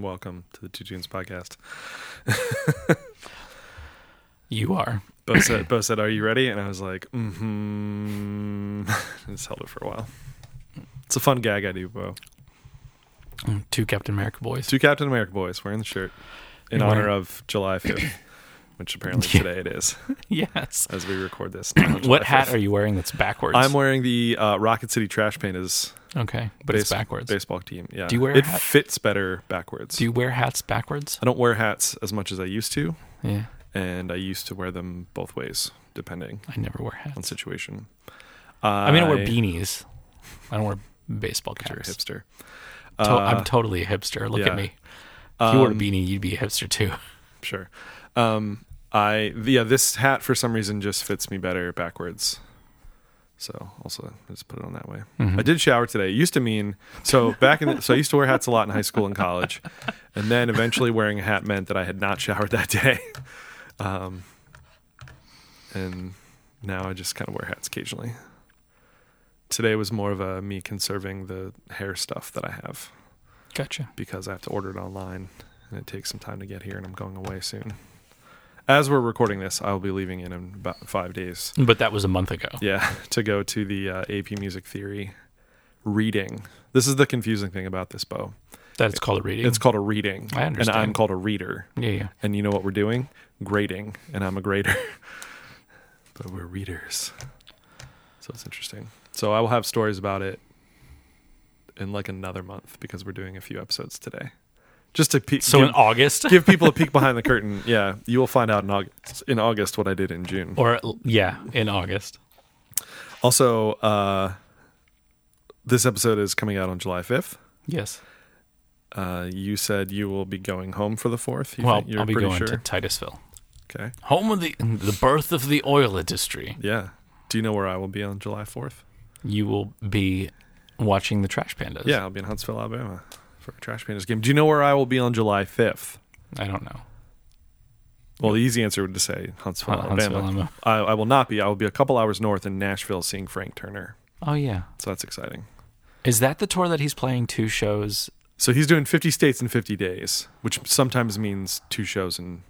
and welcome to the Two Tunes podcast. You are. Bo said, Bo said, "Are you ready?" And I was like, "Mm-hmm." Just held it for a while. It's a fun gag I do, Bo. Two Captain America boys. Two Captain America boys wearing the shirt in honor of July fifth, which apparently Yeah. today it is yes. as we record this. now on July What hat 5th. are you wearing that's backwards? I'm wearing the uh, Rocket City Trash Pandas okay, but it's backwards. baseball team. Yeah, Do you wear a it hat? fits better backwards. Do you wear hats backwards? I don't wear hats as much as I used to, Yeah. and I used to wear them both ways, depending I never wear hats on hats. situation. I mean, I wear beanies. I don't wear baseball You're a caps. hipster. To- Uh, I'm totally a hipster. Look yeah. at me. If you wore a um, beanie, you'd be a hipster too. Sure. Um, I yeah, this hat for some reason just fits me better backwards. So also just put it on that way. Mhm. I did shower today. It used to mean so back in the, so I used to wear hats a lot in high school and college, and then eventually wearing a hat meant that I had not showered that day. Um, and now I just kind of wear hats occasionally. Today was more of a me conserving the hair stuff that I have Gotcha. because I have to order it online and it takes some time to get here and I'm going away soon. As we're recording this, I will be leaving in about five days. But that was a month ago. Yeah, to go to the uh, AP Music Theory reading. This is the confusing thing about this, Bo. That it's called a reading. It's called a reading. I understand. And I'm called a reader. yeah, yeah. And you know what we're doing? Grading. And I'm a grader. but we're readers. So it's interesting. So I will have stories about it in like another month because we're doing a few episodes today. Just to pe- So give, in August, give people a peek behind the curtain. Yeah, you will find out in August, in August what I did in June. or yeah, in August. Also, uh, this episode is coming out on July 5th. Yes. Uh, you said you will be going home for the 4th. You well, I'll be going sure? to Titusville, Okay. home of the the birth of the oil industry. Yeah. Do you know where I will be on July 4th? You will be watching the Trash Pandas. Yeah, I'll be in Huntsville, Alabama for a Trash Pandas game. Do you know where I will be on July 5th? I don't know. Well, the easy answer would to say Huntsville, Hun- Alabama. Huntsville. I, I will not be. I will be a couple hours north in Nashville seeing Frank Turner. Oh yeah. So that's exciting. Is that the tour that he's playing two shows? So he's doing 50 states in 50 days, which sometimes means two shows in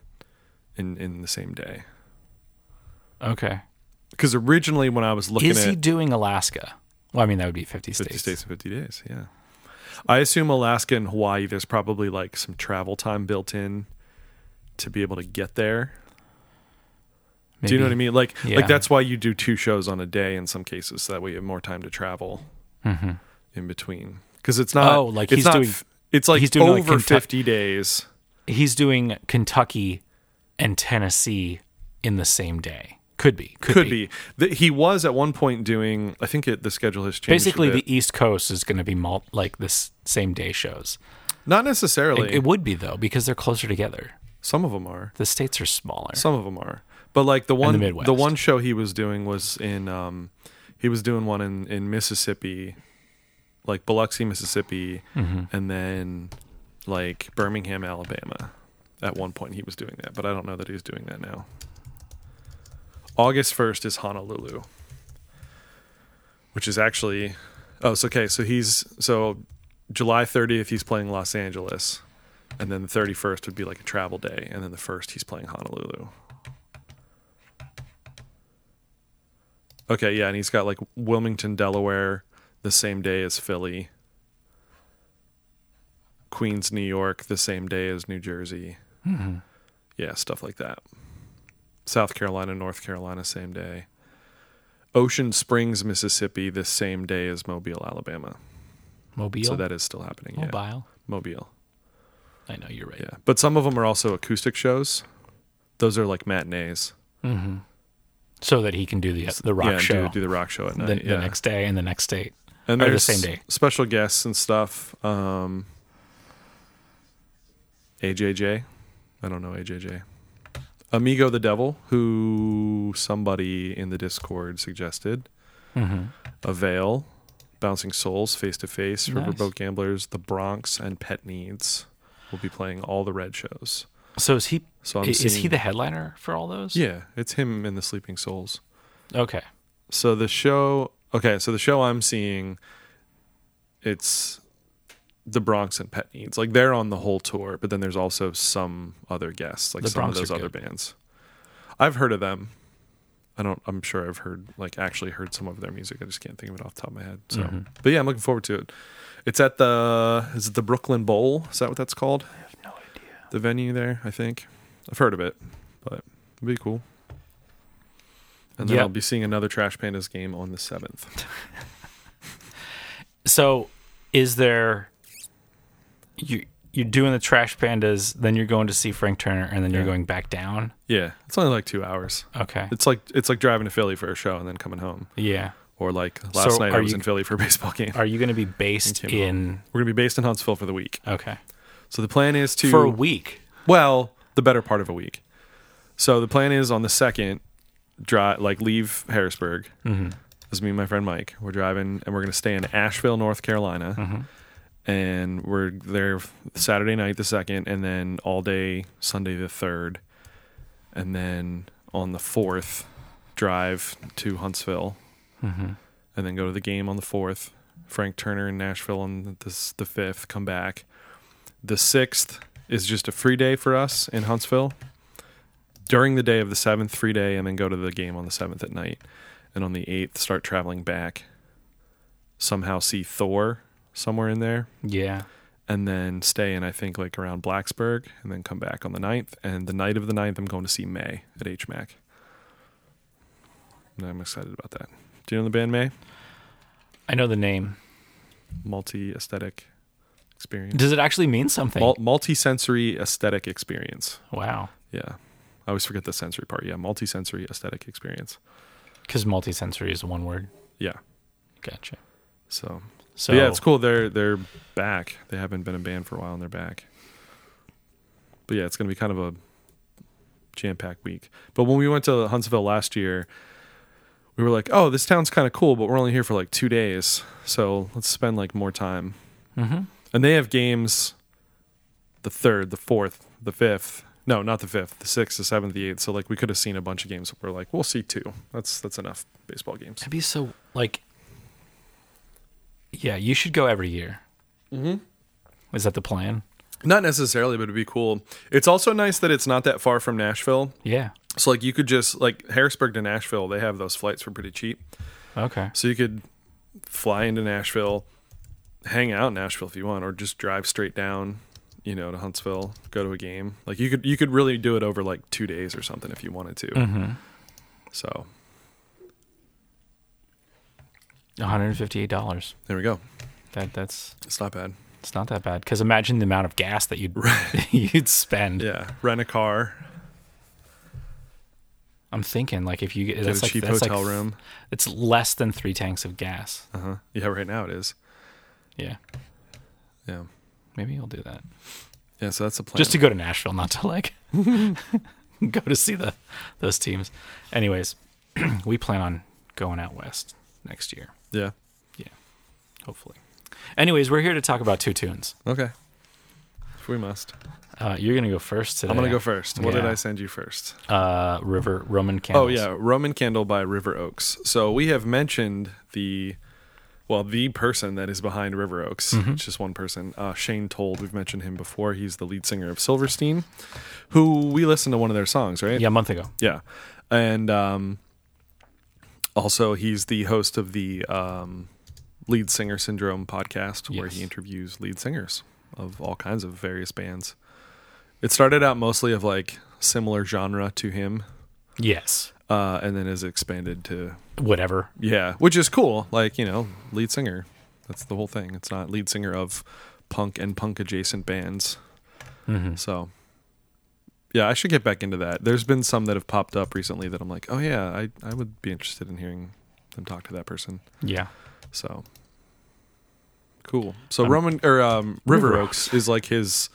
in, in the same day. Okay. Because originally, when I was looking Is at he doing Alaska? Well, I mean that would be 50 50 states. states in 50 days, yeah. I assume Alaska and Hawaii, there's probably like some travel time built in to be able to get there. Do you know what I mean? Like, Yeah. like that's why you do two shows on a day in some cases. So that way you have more time to travel hmm in between. Because it's not. Oh, like it's he's not doing- It's like he's doing, like, over 50 days. He's doing Kentucky and Tennessee in the same day. Could be. Could, Could be. The, he was at one point doing. I think it, the schedule has changed. Basically, the East Coast is going to be mul- like this same day shows. not necessarily. It, it would be though because they're closer together. some of them are. The states are smaller. Some of them are, but like the one, the, Midwest. one show he was doing was in, um, he was doing one in in Mississippi, like Biloxi, Mississippi, Mhm. and then like Birmingham, Alabama. At one point, he was doing that, but I don't know that he's doing that now. August first is Honolulu, which is actually, oh, it's okay. So he's so July thirtieth he's playing Los Angeles, and then the thirty first would be like a travel day, and then the first he's playing Honolulu. Okay, yeah, and he's got like Wilmington, Delaware, the same day as Philly. Queens, New York, the same day as New Jersey. Mhm. Yeah, stuff like that. South Carolina, North Carolina, same day. Ocean Springs, Mississippi, the same day as Mobile, Alabama. Mobile. So that is still happening. Yeah, Mobile. Mobile. I know you're right. Yeah, but some of them are also acoustic shows. Those are like matinees. hmm So that he can do the the rock yeah, show Do, do the rock show at the, night. the yeah. next day and the next date. and or the same day. special guests and stuff. Um, AJJ, I don't know AJJ. Amigo the Devil, who somebody in the Discord suggested. Mm-hmm. Avail, Bouncing Souls, Face to Face, Nice. Riverboat Gamblers, The Bronx, and Pet Needs will be playing all the red shows. So is he So I'm is he the headliner for all those? Yeah, it's him and the Sleeping Souls. Okay. So the show, okay, so the show I'm seeing, it's the Bronx and Pet Needs. Like they're on the whole tour, but then there's also some other guests, like The some Bronx of those are other good. bands. I've heard of them. I don't. I'm sure I've heard like actually heard some of their music. I just can't think of it off the top of my head. So, Mhm. but yeah, I'm looking forward to it. It's at the is it the Brooklyn Bowl? Is that what that's called? I have no idea. The venue there, I think. I've heard of it, but it'd be cool. And then. I'll be seeing another Trash Pandas game on the seventh. So, is there you you're doing the Trash Pandas, then you're going to see Frank Turner, and then you're Yeah. going back down? Yeah, it's only like two hours. Okay. It's like it's like driving to Philly for a show and then coming home. Yeah. Or like last So night I was you- in Philly for a baseball game. Are you going to be based in? We're gonna be based in Huntsville for the week. Okay. So the plan is to For a week. well, the better part of a week. So the plan is on the second, drive like leave Harrisburg. Mm-hmm. This is me and my friend Mike. We're driving and we're gonna stay in Asheville, North Carolina, Mm-hmm. And we're there Saturday night the second, and then all day Sunday the third, and then on the fourth, drive to Huntsville, Mm-hmm. and then go to the game on the fourth. Frank Turner in Nashville on this the fifth. Come back. The sixth is just a free day for us in Huntsville. During the day of the seventh, free day, and then go to the game on the seventh at night. And on the eighth, start traveling back. Somehow see Thor somewhere in there, Yeah. and then stay in I think like around Blacksburg, and then come back on the ninth. And the night of the ninth, I'm going to see Mae at HMAC. And I'm excited about that. Do you know the band Mae? I know the name. multi aesthetic experience. Does it actually mean something? Mul- multi-sensory aesthetic experience. wow. Yeah. I always forget the sensory part. Yeah, multi-sensory aesthetic experience. Because multisensory is one word. Yeah. Gotcha. So, So yeah, it's cool. They're they're back. They haven't been a band for a while, and they're back. But yeah, it's gonna be kind of a jam-packed week. But when we went to Huntsville last year, we were like, "Oh, this town's kind of cool, but we're only here for like two days, so let's spend like more time." Mm-hmm. And they have games the third, the fourth, the fifth. No, not the fifth, the sixth, the seventh, the eighth. So like we could have seen a bunch of games. We're like, we'll see two. That's that's enough baseball games. It'd be so like. Yeah, you should go every year. Mm-hmm. Is that the plan? Not necessarily, but it'd be cool. It's also nice that it's not that far from Nashville. Yeah. So like you could just like Harrisburg to Nashville, they have those flights for pretty cheap. Okay. So you could fly into Nashville, hang out in Nashville if you want, or just drive straight down, you know, to Huntsville, go to a game. Like you could you could really do it over like two days or something if you wanted to. Mm-hmm. So One hundred and fifty-eight dollars. there we go. That that's It's not bad. it's not that bad. Because imagine the amount of gas that you'd you'd spend. Yeah, rent a car, I'm thinking like if you get get that's a like cheap that's hotel like, room. It's less than three tanks of gas. Uh huh. Yeah, right now it is. Yeah. Yeah, Maybe you'll do that. yeah. So that's the plan. Just to go to Nashville, not to like go to see the those teams. Anyways, we plan on going out west next year, yeah. Yeah. Hopefully. Anyways, we're here to talk about two tunes. Okay. If we must. Uh, you're gonna go first today. I'm gonna go first. What did I send you first? Uh, River Roman Candles. Oh yeah, Roman Candle by River Oaks. So we have mentioned the well, the person that is behind River Oaks. Mm-hmm. It's just one person. Uh, Shane Told. We've mentioned him before. He's the lead singer of Silverstein, who we listened to one of their songs, right? Yeah, a month ago. Yeah. And um, also, he's the host of the um, Lead Singer Syndrome podcast, where he interviews lead singers of all kinds of various bands. It started out mostly of like similar genre to him, Yes. uh, and then has expanded to Whatever. yeah, which is cool. Like you know, lead singer. That's the whole thing. It's not lead singer of punk and punk adjacent bands. Mm-hmm. So, yeah, I should get back into that. There's been some that have popped up recently that I'm like, oh yeah, I I would be interested in hearing them talk to that person. Yeah. So, cool. So Um, Roman or um, River, River Oaks is like his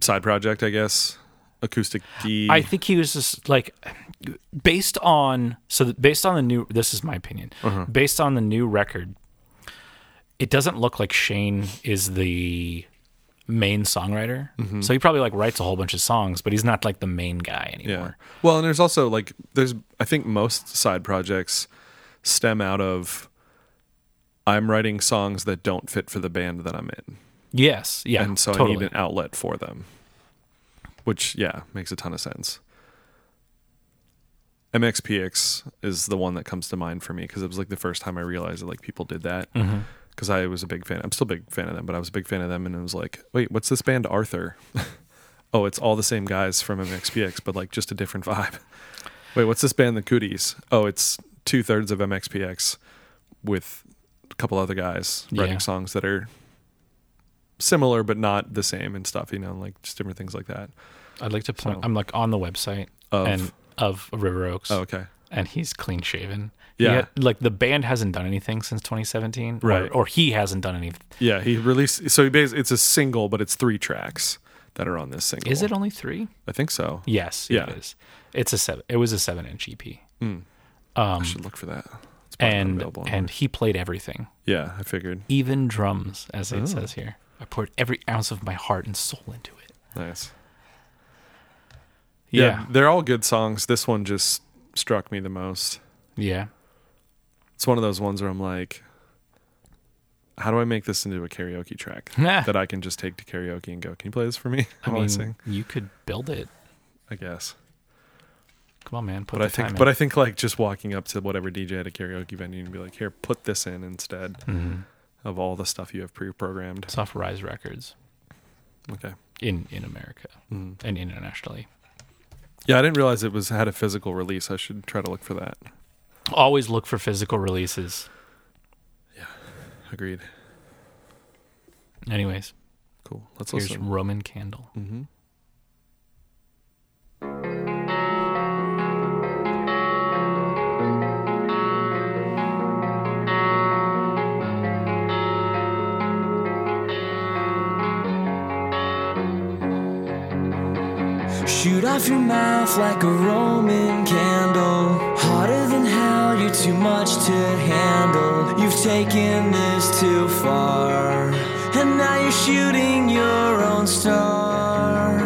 side project, I guess. Acoustic D. I think he was just like based on so based on the new. This is my opinion. Uh-huh. Based on the new record, it doesn't look like Shane is the main songwriter. Mm-hmm. So he probably like writes a whole bunch of songs, but he's not like the main guy Yeah. anymore. Well, and there's also like there's I think most side projects stem out of I'm writing songs that don't fit for the band that I'm in. Yes. Yeah. and so totally. I need an outlet for them. Which yeah, makes a ton of sense. MXPX is the one that comes to mind for me because it was like the first time I realized that like people did that. Mhm. Because I was a big fan. I'm still a big fan of them, but I was a big fan of them, and it was like, wait, what's this band Arthur? oh, it's all the same guys from MXPX, but like just a different vibe. wait, what's this band The Cooties? Oh, it's two thirds of MXPX with a couple other guys writing Yeah. songs that are similar but not the same and stuff. You know, like just different things like that. I'd like to point. So- I'm like on the website Of and of River Oaks, oh, okay, and he's clean shaven. Yeah. Had- like the band hasn't done anything since 2017, Right. Or, he hasn't done anything. yeah, he released. So he basically, it's a single, but it's three tracks that are on this single. Is it only three? I think so. Yes. Yeah. It is. It's a seven. It was a seven inch EP. Mm. Um, I should look for that. It's and available and he played everything, yeah, I figured. even drums, as it Oh. says here. I poured every ounce of my heart and soul into it. Nice. Yeah. they're all good songs. This one just struck me the most. Yeah. It's one of those ones where I'm like, how do I make this into a karaoke track that I can just take to karaoke and go? Can you play this for me? I mean, sing? you could build it. I guess. Come on, man. Put But I think, but I think like just walking up to whatever DJ at a karaoke venue and be like, here, put this in instead in. of all the stuff you have pre-programmed. It's off Rise Records Okay. in in America Mm. and internationally. Yeah, I didn't realize it was had a physical release. I should try to look for that. Always look for physical releases. Yeah, agreed. Anyways, Cool. Let's here's listen. Roman Candle. Mm-hmm. Shoot off your mouth like a Roman candle. Hotter than hell, you're too much to handle. You've taken this too far. And now you're shooting your own star.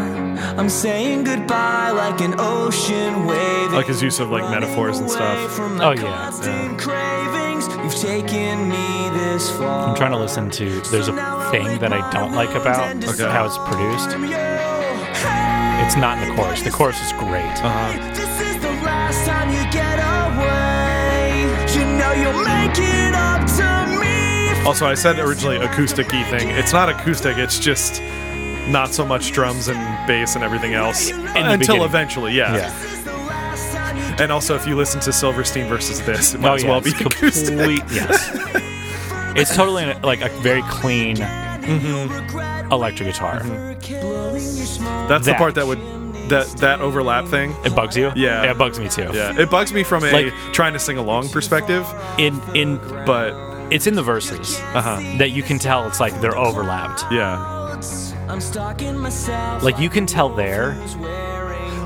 I'm saying goodbye like an ocean wave. like his use of like metaphors and stuff. Oh, yeah. Constant cravings. You've taken me this far. I'm trying to listen to. There's a thing that I don't like about Okay. how it's produced. It's not in the chorus. The chorus is great. Uh-huh. Also, I said originally acoustic-y thing. It's not acoustic. It's just not so much drums and bass and everything else the until beginning. eventually. Yeah. Yeah. This is the last time you And also, if you listen to Silverstein versus this, it might Oh as yeah, well be it's acoustic. complete. Yes, it's totally like a very clean Mm-hmm. electric guitar. blowing your smoke. That's the part that would that that overlap thing. It bugs you. Yeah. it bugs me too. Yeah, it bugs me from a Like- trying to sing along perspective, In in but it's in the verses uh huh. that you can tell it's like they're overlapped. Yeah. I'm stalking myself. Like you can tell there.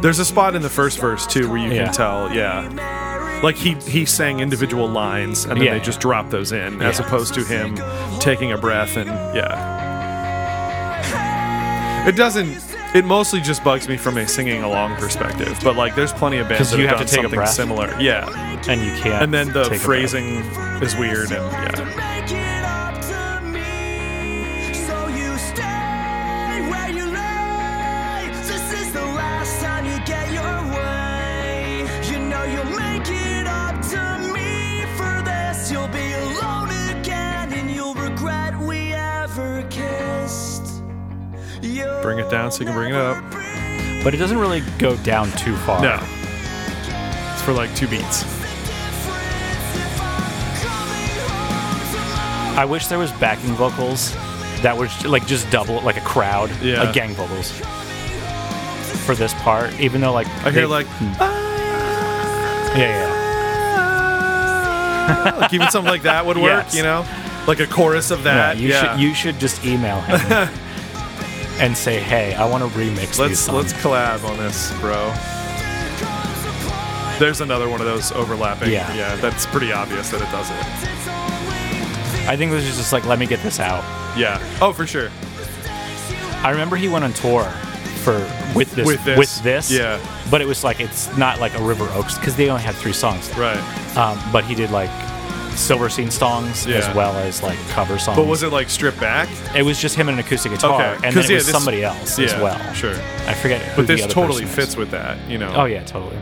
There's a spot in the first verse too where you Yeah. can tell. Yeah. Like he he sang individual lines and then Yeah, they just drop those in, as Yeah. opposed to him taking a breath and yeah. It doesn't. It mostly just bugs me from a singing along perspective, but like there's plenty of bands that you have, have done to take a something similar. Yeah, and you can't. and then the take a breath. phrasing is weird and yeah. Bring it down so you can bring it up. but it doesn't really go down too far. No, it's for like two beats. I wish there was backing vocals that was like just double, like a crowd, Yeah. like gang vocals for this part. Even though like I hear they- like, hmm. ah. yeah, yeah. like even something like that would work, Yes. you know, like a chorus of Yeah, that. you yeah. should you should just email him and say, "Hey, I want to remix let's songs." let's collab on this, bro. There's another one of those overlapping. Yeah. yeah, that's pretty obvious that it does it. I think this is just like, let me get this out. Yeah. Oh, for sure. I remember he went on tour for with this With this. with this, Yeah. But it was like it's not like a River Oaks because they only had three songs. Right. Um, but he did like Silverstein songs Yeah. as well as like cover songs. But was it like stripped back? It was just him and an acoustic guitar, Okay, and then 'cause, it yeah, was this- somebody else as Yeah, well. Sure. I forget. Who But this the other totally person is. fits with that, you know. Oh yeah, totally.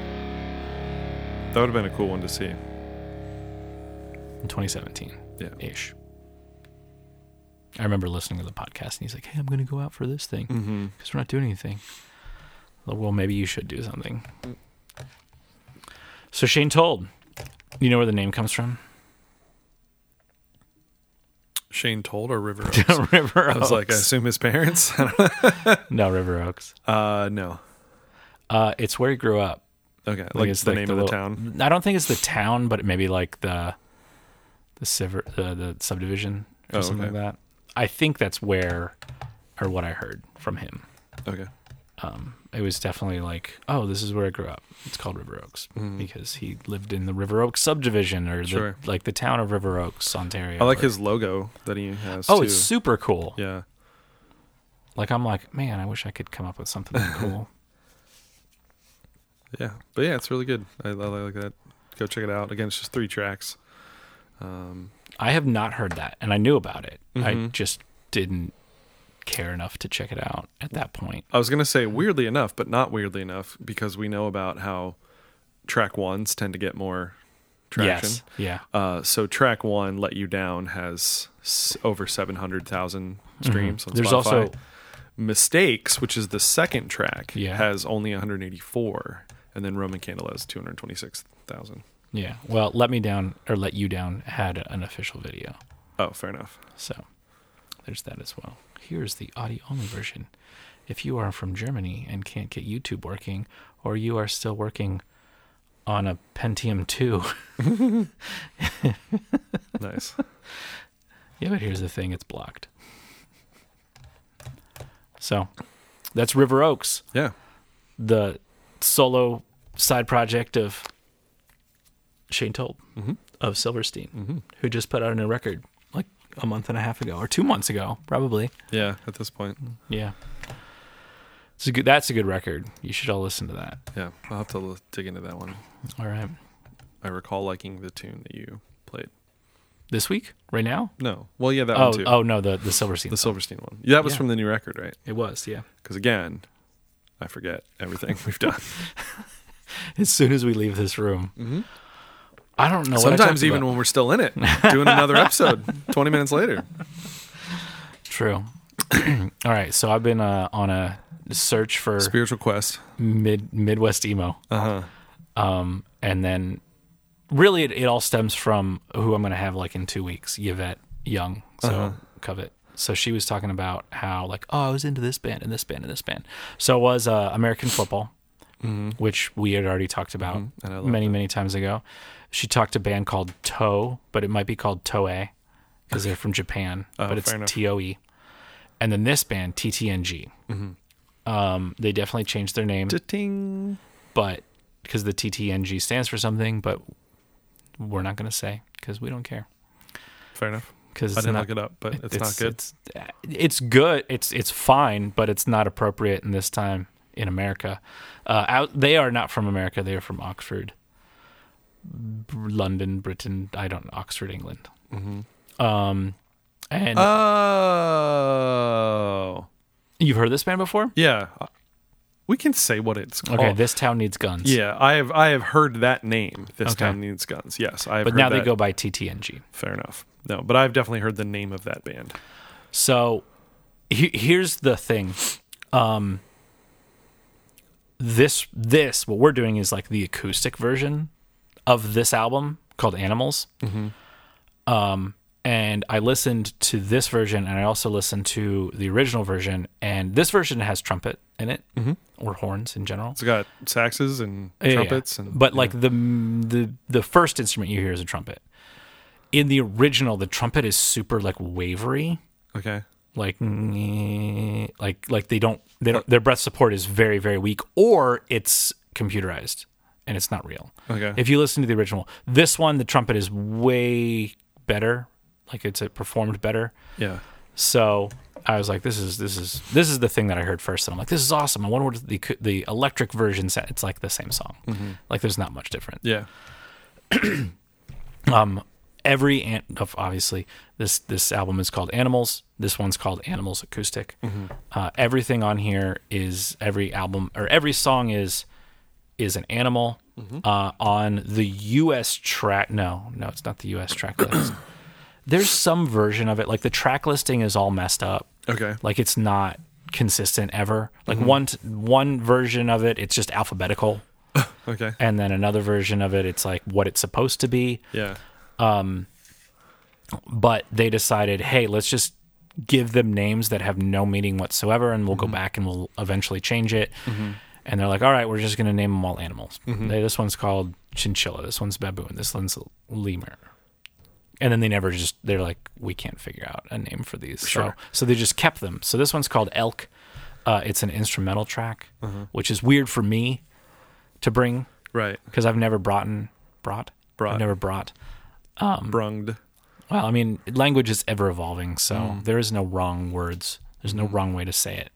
That would have been a cool one to see. In 2017, Yeah. ish. I remember listening to the podcast, and he's like, "Hey, I'm going to go out for this thing because Mm-hmm. we're not doing anything." Well, maybe you should do something. So Shane Told, you know where the name comes from? Shane Told or River Oaks? River Oaks. I was like, I assume his parents. no, River Oaks. uh, no. Uh, it's where he grew up. Okay, like, it's it's the like name of the little- town. I don't think it's the town, but maybe like the the civer, the, the subdivision or Oh, something okay. like that. I think that's where, or what I heard from him. Okay. Um, it was definitely like, oh, this is where I grew up. It's called River Oaks because he lived in the River Oaks subdivision or the, Mm-hmm. Like the town of River Oaks, Ontario. I like or- his logo that he has. Oh, too. it's super cool. yeah. Like I'm like, man, I wish I could come up with something cool. Yeah, but yeah, it's really good. I, I like that. Go check it out. Again, it's just three tracks. Um, I have not heard that, and I knew about it. I Mhm. just didn't care enough to check it out at that point. I was gonna say weirdly enough, but not weirdly enough because we know about how track ones tend to get more traction. Yes, yeah. Uh, so track one, "Let You Down," has s- over seven hundred thousand streams. On Mm-hmm. There's Spotify. also "Mistakes," which is the second track, Yeah. has only one hundred eighty-four, and then "Roman Candle" has two hundred twenty-six thousand. yeah. Well, let me down or let you down had an official video, Oh, fair enough. so there's that as well. Here's the audio only version. If you are from Germany and can't get YouTube working, or you are still working on a Pentium 2, Nice. yeah, but here's the thing: it's blocked. So that's River Oaks. yeah. the solo side project of Shane Told Mhm. of Silverstein, Mm-hmm. who just put out a new record a month and a half ago or two months ago, probably. Yeah. At this point, Yeah, it's a good. That's a good record. You should all listen to that. yeah, I'll have to l- dig into that one. All right, I recall liking the tune that you played. this week, right now. No, well, yeah, that Oh, one too. oh no, the the Silverstein. the song. Silverstein one. Yeah, that was Yeah. from the new record, right? It was, yeah. Because again, I forget everything we've done. As soon as we leave this room, Mm-hmm. I don't know. Sometimes even about. when we're still in it, doing another episode, twenty minutes later. true. all right, so I've been uh, on a search for Spiritual quest. mid Midwest emo. Uh huh. Um, and then really it, it all stems from who I'm going to have like in two weeks, Yvette Young. So Uh-huh. Covet. So she was talking about how like, oh, I was into this band and this band and this band. So it was uh, American football, which we had already talked about Mm-hmm. And I love many, that. many times ago. She talked to a band called Toe, but it might be called Toe because they're from Japan, Oh, but it's. T O E. And then this band, TTNG. Mm-hmm. Um, they definitely changed their name Ting. but because the TTNG stands for something, but we're not going to say because we don't care. Fair enough. Because I didn't look it up, but it's, not good. It's, it's good. It's it's fine, but it's not appropriate in this time in America. Uh, out, they are not from America. They are from Oxford, London, Britain. I don't Oxford, England. Mm-hmm. Um, and Oh, you've heard this band before? yeah. We can say what it's called. Okay, this town needs guns. yeah, I have I have heard that name. This Okay. town needs guns. Yes, I have. but now they go by TTNG. Fair enough. No, but I've definitely heard the name of that band. So he, here's the thing. Um this this what we're doing is like the acoustic version of this album called Animals. Um and I listened to this version and I also listened to the original version and this version has trumpet in it or horns in general. It's got saxes and Yeah, yeah. trumpets and but like the the the first instrument you hear is a trumpet. In the original the trumpet is super like wavery okay. like like like they don't they don't their breath support is very very weak or it's computerized and it's not real Okay. if you listen to the original this one the trumpet is way better like it's it performed better yeah. so i was like this is this is this is the thing that i heard first and i'm like this is awesome i wonder what the the electric version sa- it's like the same song like there's not much different Yeah. um, every an- obviously this this album is called Animals. This one's called Animals Acoustic. Uh, everything on here is every album or every song is is an animal. Uh, on the U.S. track, no, no, it's not the U.S. track list. There's some version of it, like the track listing is all messed up. Okay. Like it's not consistent ever. Like one t- one version of it, it's just alphabetical, Okay. and then another version of it, it's like what it's supposed to be. Yeah. Um. But they decided, hey, let's just give them names that have no meaning whatsoever, and we'll go back and we'll eventually change it. And they're like, all right, we're just going to name them all animals. They, this one's called chinchilla. This one's baboon. This one's lemur. And then they never just, they're like, we can't figure out a name for these. Sure. So, so they just kept them. So this one's called Elk. Uh, it's an instrumental track, which is weird for me to bring Right. because I've never brought, brought, Brought. I've never brought. Brunged. Well, I mean, language is ever evolving, so Mm. there is no wrong words. There's Mm-hmm. no wrong way to say it.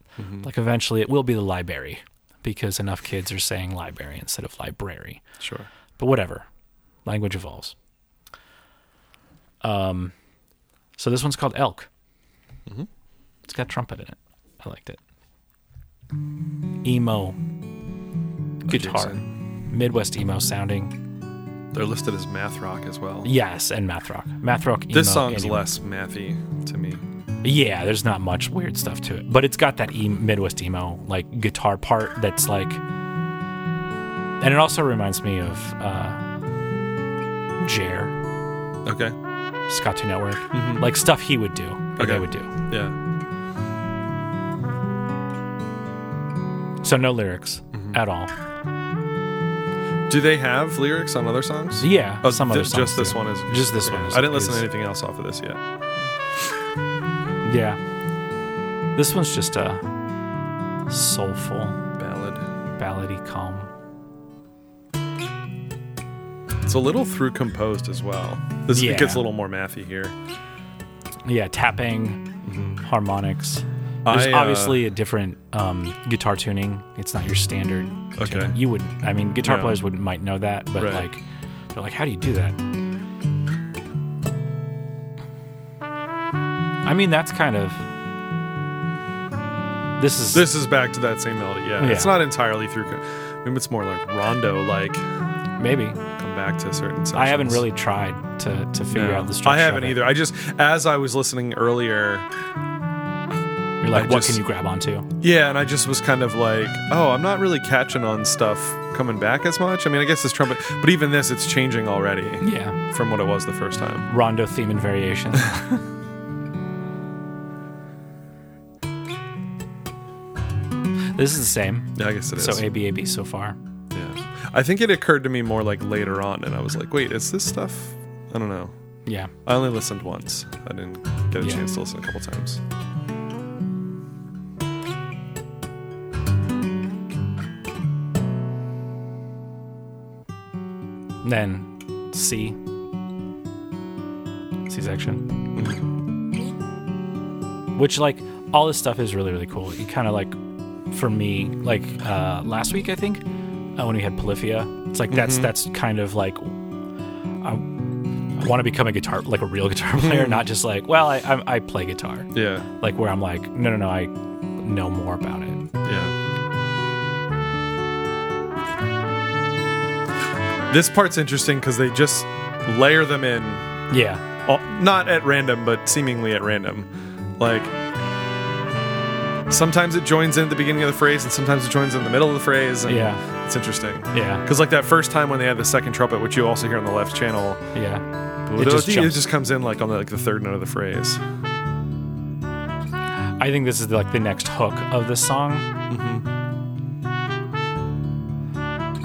Like eventually, it will be the library because enough kids are saying library instead of library. Sure. But whatever, language evolves. Um, so this one's called Elk. Mm-hmm. It's got trumpet in it. I liked it. Emo guitar, Midwest emo sounding. They're listed as math rock as well. Yes, and math rock. Math rock. This emo, song's emo. less mathy to me. Yeah, there's not much weird stuff to it, but it's got that e- Midwest emo like guitar part that's like, and it also reminds me of uh, Jer, Okay. Scott Two Network, like stuff he would do, or. Okay. they would do. Yeah. So no lyrics Mm-hmm. at all. Do they have lyrics on other songs? Yeah, Oh, some th- other songs just this do. one is Just this one is- I didn't listen is- to anything else off of this yet. Yeah, this one's just a soulful, Ballad. ballady, calm. It's a little through composed as well. This Yeah. it gets a little more mathy here. Yeah, tapping, harmonics. There's Mm-hmm. I, uh, obviously a different um, guitar tuning. It's not your standard. Okay. tuning. You would, I mean, guitar Yeah. players would might know that, but Right. like, they're like, how do you do that? I mean, that's kind of. This is This is back to that same melody. Yeah. Yeah. It's not entirely through. co- I mean, it's more like rondo, like maybe. come back to a certain. Sections. I haven't really tried to to figure No. out the structure. I haven't of it. either. I just as I was listening earlier, You're like, I what just- can you grab onto? yeah, and I just was kind of like, oh, I'm not really catching on stuff coming back as much. I mean, I guess this trumpet, but even this, it's changing already Yeah, from what it was the first time. rondo theme and variations. this is the same. Yeah, I guess it is. So ABAB so far. yeah, I think it occurred to me more like later on, and I was like, wait, is this stuff? I don't know. Yeah. I only listened once. I didn't get a Yeah. chance to listen a couple times. Then C. C section. Mm-hmm. Which like all this stuff is really really cool. You kind of like for me like uh last week I think uh, when we had Polyphia. It's like that's that's kind of like I, I want to become a guitar like a real guitar player, not just like well I, I I play guitar. Yeah, Like where I'm like no no no I know more about it. yeah. This part's interesting because they just layer them in, Yeah. all, not at random, but seemingly at random. Like sometimes it joins in at the beginning of the phrase, and sometimes it joins in the middle of the phrase. And Yeah. it's interesting. Yeah. Because like that first time when they had the second trumpet, which you also hear on the left channel, Yeah. it just, jumps. comes in like on the, like the third note of the phrase. I think this is like the next hook of the song. Mm-hmm.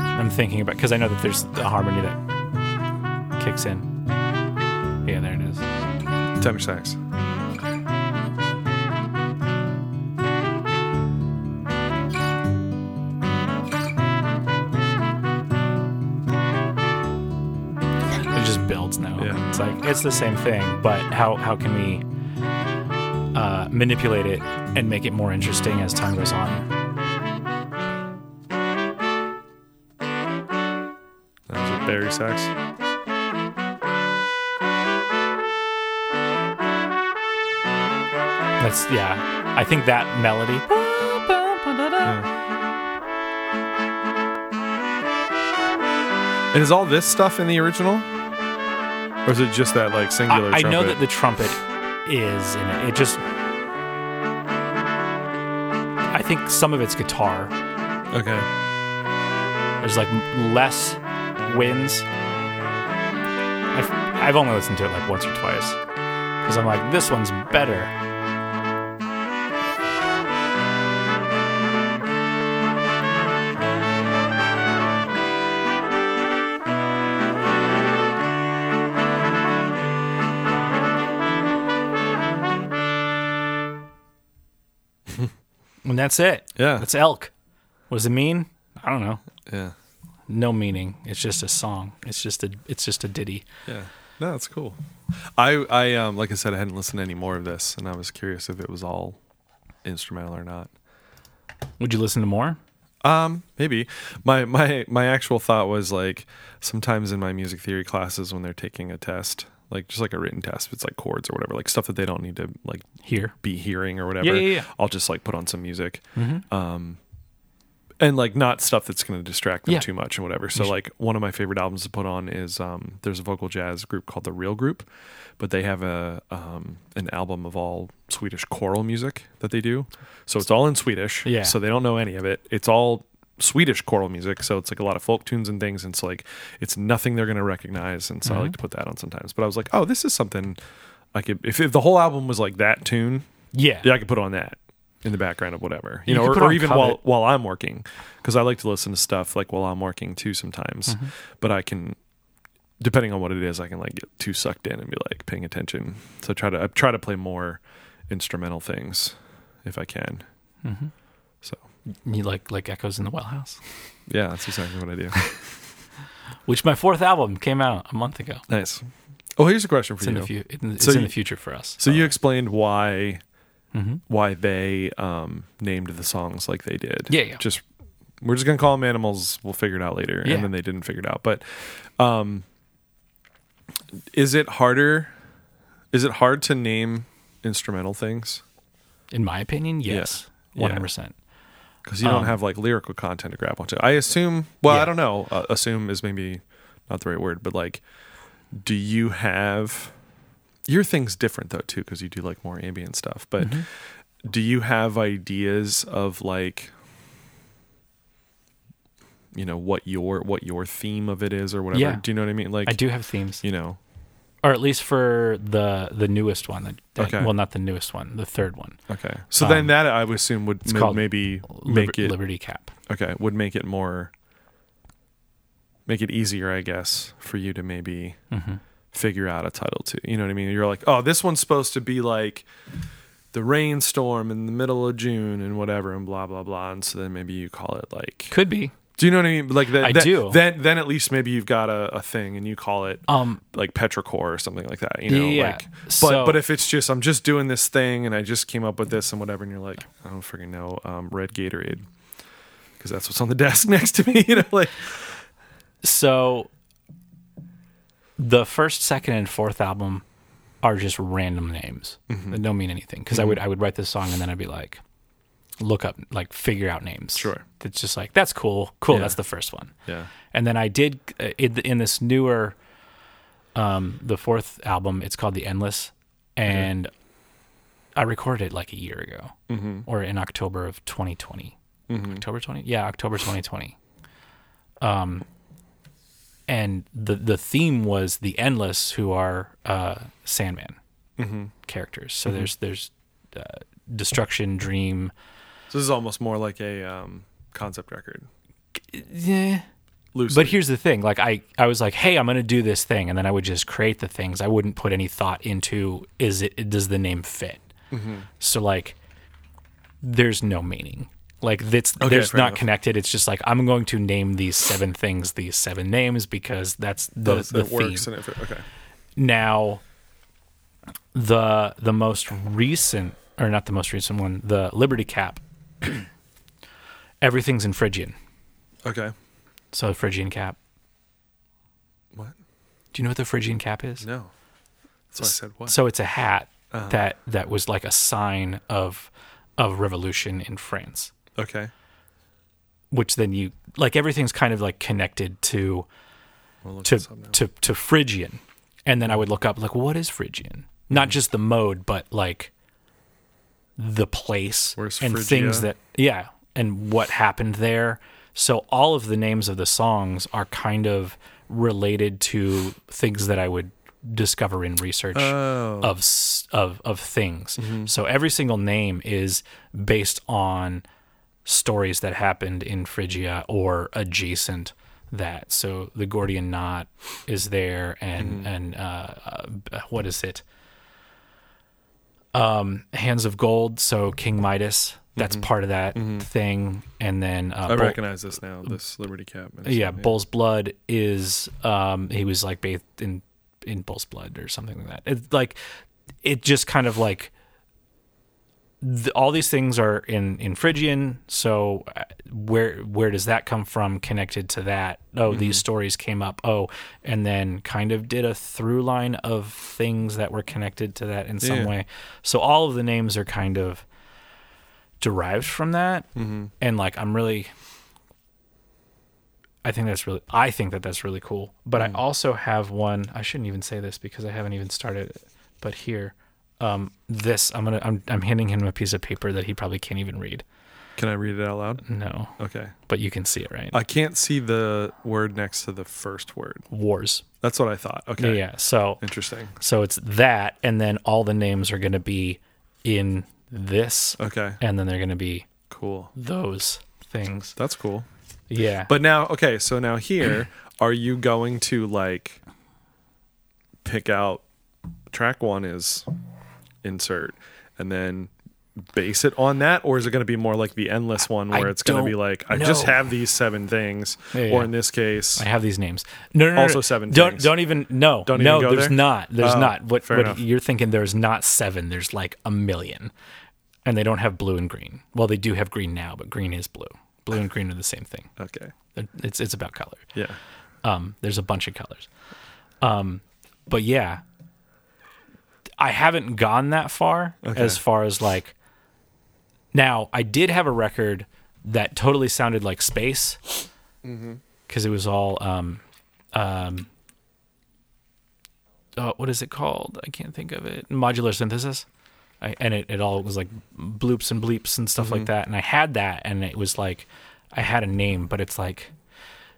I'm thinking about because I know that there's a harmony that kicks in. Yeah, there it is. Tenor sax. just builds now. Yeah. It's like it's the same thing, but how how can we uh, manipulate it and make it more interesting as time goes on? That was a Bari Sax. That's yeah. I think that melody. And is all this stuff in the original? Or is it just that like singular? I, I know that the trumpet is in it. It just. I think some of it's guitar. Okay. There's like less winds. I've, I've only listened to it like once or twice because I'm like, this one's better. And that's it. Yeah. That's elk. What does it mean? I don't know. Yeah. No meaning. It's just a song. It's just a. It's just a ditty. Yeah. No, that's cool. I I um like I said I hadn't listened to any more of this, and I was curious if it was all instrumental or not. Would you listen to more? Um, maybe. My my my actual thought was like sometimes in my music theory classes when they're taking a test, like just like a written test, if it's like chords or whatever, like stuff that they don't need to like hear be hearing or whatever. Yeah, yeah, yeah. I'll just like put on some music. Um and like not stuff that's going to distract them Yeah. too much and whatever. So like one of my favorite albums to put on is um there's a vocal jazz group called the Real Group, but they have a um an album of all Swedish choral music that they do. So it's all in Swedish. Yeah. So they don't know any of it. It's all Swedish choral music, so it's like a lot of folk tunes and things, and it's like it's nothing they're going to recognize, and so I like to put that on sometimes. But I was like, oh, this is something I could if, if the whole album was like that tune, Yeah. yeah, I could put on that in the background of whatever, you, You know, or, or even while while I'm working, because I like to listen to stuff like while I'm working too sometimes. Mm-hmm. But I can, depending on what it is, I can like get too sucked in and be like paying attention. So I try to I try to play more instrumental things if I can. Mm-hmm. So You like like echoes in the well house, yeah, that's exactly what I do. which my fourth album came out a month ago. nice. Oh, here's a question for It's in you. the fu- It's So in you- the future for us. So you explained why Mhm. why they um, named the songs like they did. Yeah, yeah. Just we're just gonna call them animals. We'll figure it out later. Yeah. And then they didn't figure it out. But um, is it harder? Is it hard to name instrumental things in my opinion, yes, one hundred percent. Because you don't Um, have like lyrical content to grab onto? I assume. Well, I don't know. Uh, assume is maybe not the right word, but like, do you have your thing's different though too because you do like more ambient stuff, but. Mm-hmm. do you have ideas of like you know what your what your theme of it is or whatever Yeah. do you know what i mean like I do have themes, you know or at least for the the newest one. That, that- Okay. Well, not the newest one, the third one. okay so then Um, that i would assume would it's m- called maybe Liber- make it Liberty Cap. okay would make it more make it easier i guess for you to maybe Mm-hmm. figure out a title to you know what i mean you're like oh this one's supposed to be like the rainstorm in the middle of june and whatever and blah blah blah and so then maybe you call it like Could be. Do you know what I mean? Like that, I that- do. Then, then at least maybe you've got a, a thing, and you call it Um, like petrichor or something like that. You know, Yeah, like. But so- but if it's just I'm just doing this thing, and I just came up with this and whatever, and you're like, I don't freaking know, um, red Gatorade, because that's what's on the desk next to me. You know, like So the first, second, and fourth album are just random names Mm-hmm. that don't mean anything. Because I would I would write this song and then I'd be like, look up like figure out names. Sure. It's just like that's cool, cool. Yeah. That's the first one. yeah, And then I did uh, in, in this newer, um, the fourth album. It's called The Endless, and I recorded it like a year ago, mm-hmm. or in October of 2020. Mm-hmm. October 20 yeah october 2020 um and the the theme was the endless who are uh sandman Mm-hmm. characters so there's there's uh, destruction dream So this is almost more like a um, concept record. yeah Loosely. but here's the thing like i i was like hey i'm gonna do this thing and then i would just create the things i wouldn't put any thought into is it does the name fit Mm-hmm. so like there's no meaning like that's Okay, there's not enough. connected it's just like i'm going to name these seven things these seven names because that's the, Those- the theme works. And it, okay. now the the most recent or not the most recent one the liberty cap everything's in phrygian Okay. so phrygian cap What? do you know what the phrygian cap is No. That's why I said what. so it's a hat uh-huh. that that was like a sign of of revolution in France. Okay. Which then you like everything's kind of like connected to We'll to this up now. to to Phrygian, and then I would look up like what is Phrygian? Not mm-hmm. just the mode, but like the place Where's and Phrygia? things that yeah, and what happened there. So all of the names of the songs are kind of related to things that I would discover in research Oh. of of of things. So every single name is based on stories that happened in Phrygia or adjacent that. So the Gordian knot is there, and and uh, uh, what is it? Um, Hands of Gold. So King Midas. That's part of that thing, and then uh, I Bull- recognize this now. This Liberty Cap. yeah, Bull's blood is um he was like bathed in in Bull's blood or something like that. It's like it just kind of like the, all these things are in in Phrygian. So uh, where where does that come from? Connected to that? Oh, these mm-hmm. stories came up. Oh, and then kind of did a through line of things that were connected to that in some Yeah. way. So all of the names are kind of derived from that, mm-hmm. and like I'm really I think that's really I think that that's really cool. But I mm. also have one I shouldn't even say this because I haven't even started it. But here um this I'm to I'm I'm handing him a piece of paper that he probably can't even read. Can I read it out loud? No. Okay. But you can see it, right? I can't see the word next to the first word. Wars. That's what I thought. Okay. Yeah. So Interesting. so it's that and then all the names are going to be in this Okay. and then they're going to be Cool. those things. That's cool. Yeah. But now, okay, so now here, are you going to like pick out track one is insert and then base it on that? Or is it going to be more like the endless one where I it's going to be like, I just have these seven things? Yeah, Or in this case, I have these names. No, no, no. Also no. seven Don't things. don't even no Don't no. even go there's there? not. There's Oh, not. What what you're thinking? There's not seven. There's like a million, and they don't have blue and green. Well, they do have green now, but green is blue. Blue and green are the same thing. okay. It's it's about color. Yeah. Um, there's a bunch of colors. Um, but yeah, I haven't gone that far Okay. as far as like. Now I did have a record that totally sounded like space because it was all um, um, uh, what is it called? I can't think of it. Modular synthesis. I, and it, it all was like bloops and bleeps and stuff like that. And I had that, and it was like I had a name, but it's like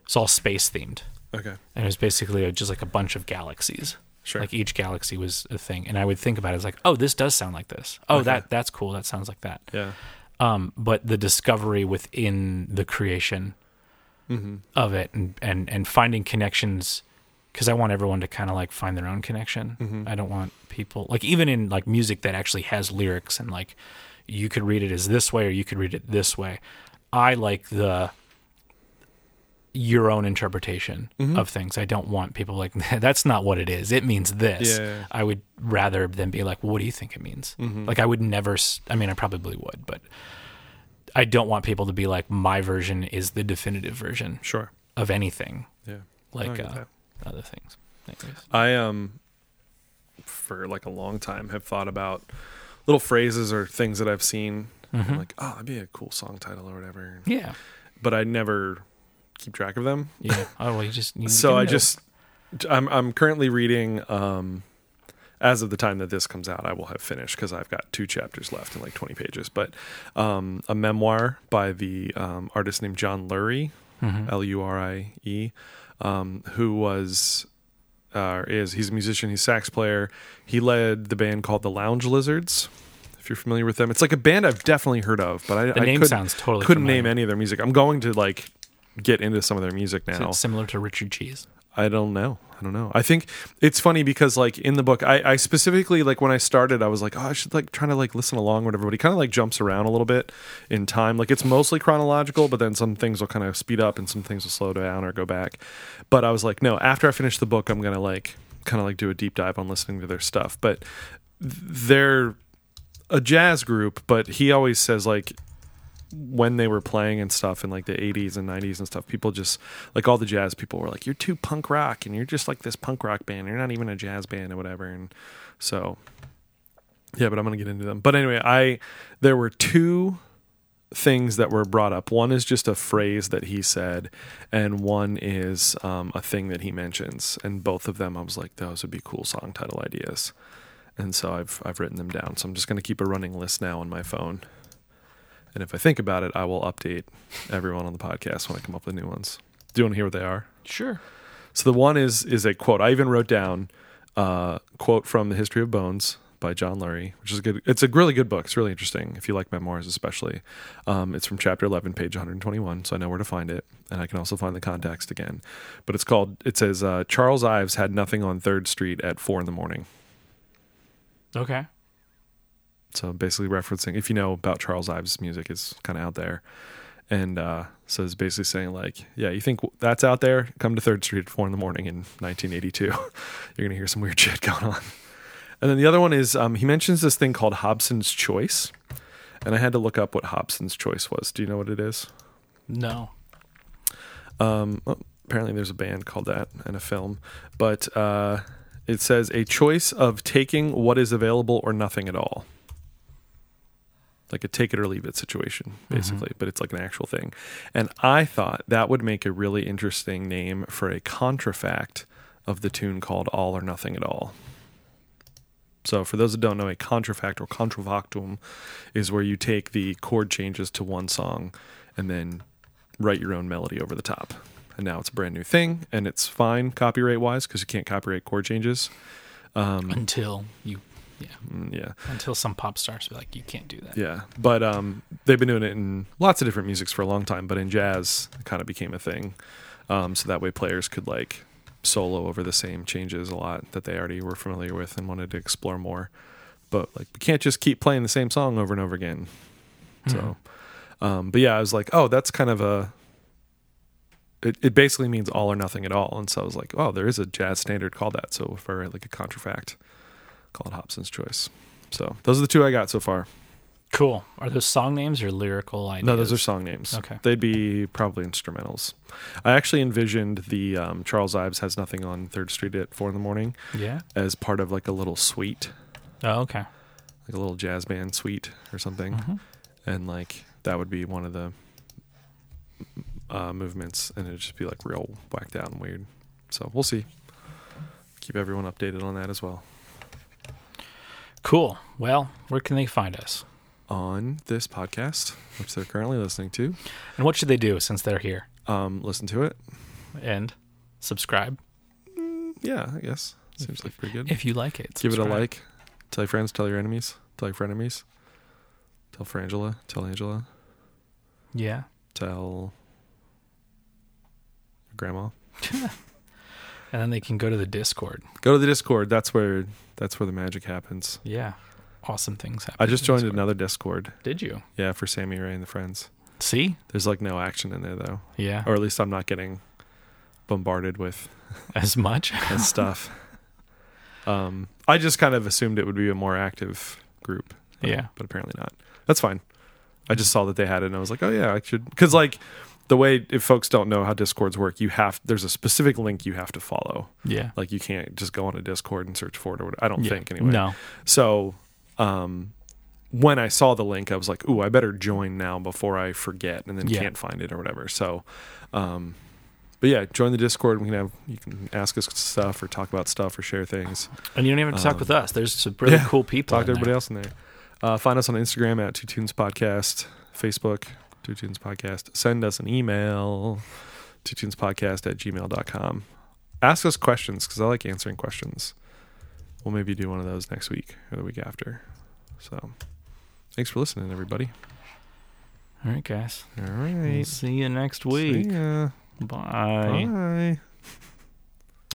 it's all space themed Okay. and it was basically just like a bunch of galaxies. Sure. Like each galaxy was a thing, and I would think about it as like, oh, this does sound like this. Oh, Okay. that that's cool. That sounds like that. Yeah. Um, but the discovery within the creation Mm-hmm. of it, and and and finding connections, because I want everyone to kind of like find their own connection. Mm-hmm. I don't want people like even in like music that actually has lyrics and like you could read it as this way or you could read it this way. I like the your own interpretation Mm-hmm. of things. I don't want people like that's not what it is. It means this. Yeah. I would rather than be like, what do you think it means? Mm-hmm. Like I would never. I mean, I probably would, but I don't want people to be like, my version is the definitive version Sure. of anything, Yeah. like uh, other things. Anyways. I um for like a long time have thought about little phrases or things that I've seen. Mm-hmm. I'm like, oh, that'd be a cool song title or whatever. Yeah. But I never keep track of them. Yeah. Oh well, you just. You so I just I'm I'm currently reading um as of the time that this comes out, I will have finished because I've got two chapters left in like 20 pages. But um, a memoir by the um, artist named John Lurie, Mm-hmm. L U R I E, um, who was uh, is he's a musician, he's a sax player. He led the band called the Lounge Lizards. If you're familiar with them, it's like a band I've definitely heard of, but I, The I name couldn't- sounds totally couldn't familiar. name any of their music. I'm going to like get into some of their music now. similar to Richard Cheese. I don't know. I don't know. I think it's funny because like in the book, I, I specifically like when I started, I was like, oh, I should like trying to like listen along, whatever. everybody kind of like jumps around a little bit in time. Like it's mostly chronological, but then some things will kind of speed up and some things will slow down or go back. But I was like, no. After I finish the book, I'm gonna like kind of like do a deep dive on listening to their stuff. But they're a jazz group, but he always says like when they were playing and stuff in like the 80s and 90s and stuff people just like all the jazz people were like you're too punk rock and you're just like this punk rock band you're not even a jazz band or whatever and so Yeah, but I'm gonna get into them. But anyway, I there were two things that were brought up. One is just a phrase that he said, and one is um, a thing that he mentions. And both of them, I was like, those would be cool song title ideas. And so I've I've written them down. So I'm just gonna keep a running list now on my phone. And if I think about it, I will update everyone on the podcast when I come up with new ones. Do you want to hear what they are? Sure. So the one is is a quote. I even wrote down a quote from the History of Bones by John Lurie, which is a good. It's a really good book. It's really interesting if you like memoirs, especially. Um, it's from chapter eleven, page one hundred twenty-one, so I know where to find it, and I can also find the context again. But it's called. It says uh, Charles Ives had nothing on Third Street at four in the morning. Okay. So basically referencing if you know about Charles Ives' music, is kind of out there. And uh, so it's basically saying like, yeah, you think that's out there? Come to Third Street at four in the morning in 1982. You're gonna hear some weird shit going on. And then the other one is um, he mentions this thing called Hobson's Choice, and I had to look up what Hobson's Choice was. Do you know what it is? No. Um, well, apparently, there's a band called that and a film, but uh, it says a choice of taking what is available or nothing at all. Like a take it or leave it situation, mm-hmm. basically, but it's like an actual thing. And I thought that would make a really interesting name for a contrafact of the tune called All or Nothing at All. So, for those that don't know, a contrafact or contrafactum is where you take the chord changes to one song and then write your own melody over the top. And now it's a brand new thing, and it's fine copyright wise because you can't copyright chord changes. Um, Until you, yeah, Mm, Yeah, until some pop stars be like, you can't do that. yeah. But um, they've been doing it in lots of different musics for a long time. But in jazz, it kind of became a thing. Um, so that way players could like solo over the same changes a lot that they already were familiar with and wanted to explore more. But like, we can't just keep playing the same song over and over again. So, um, but yeah, I was like, oh, that's kind of a. It, it basically means all or nothing at all, and so I was like, oh, there is a jazz standard called that. So for like a contrafact, call it Hobson's choice. So those are the two I got so far. Cool. Are those song names or lyrical ideas? No, those are song names. Okay. they'd be probably instrumentals. I actually envisioned the um, Charles Ives has nothing on Third Street at four in the morning Yeah. as part of like a little suite, Oh, okay. like a little jazz band suite or something, Mhm. and like that would be one of the uh, movements, and it'd just be like real whacked out and weird. So we'll see. Keep everyone updated on that as well. Cool. Well, where can they find us? On this podcast, which they're currently listening to, And what should they do since they're here? um, listen to it. And subscribe Yeah, I guess seems like pretty good. if you like it. Give it a like. Tell your friends. Tell your enemies. Tell your frenemies. Tell Frangela. Tell Angela. Yeah. Tell grandma. And then they can go to the Discord. Go to the Discord. That's where that's where the magic happens. Yeah. Awesome things happen. I just joined Discord. another Discord. Did you? Yeah, for Sammy Rae and the friends. See? There's like no action in there though, Yeah. or at least I'm not getting bombarded with As much? that stuff. Um, I just kind of assumed it would be a more active group. but- Yeah. but apparently not. That's fine. I just saw that they had it, and I was like, oh yeah, I should. Because like the way if folks don't know how discords work, you have there's a specific link you have to follow. Yeah. Like you can't just go on a Discord and search for it or whatever. I don't Yeah. think anyway. No. So, um, when I saw the link, I was like, "Ooh, I better join now before I forget and then Yeah. can't find it or whatever." So, um, but yeah, join the Discord. We can have you can ask us stuff or talk about stuff or share things. And you don't even have to talk Um, with us. There's some really yeah. cool people. Talk to everybody there. else in there. Uh, find us on Instagram at Two Tunes Podcast, Facebook Two Tunes Podcast. Send us an email, Two Tunes Podcast at gmail.com. Ask us questions because I like answering questions. We'll maybe do one of those next week or the week after. So, thanks for listening, everybody. All right, guys. All right. We'll see you next See week. ya. Bye. Bye.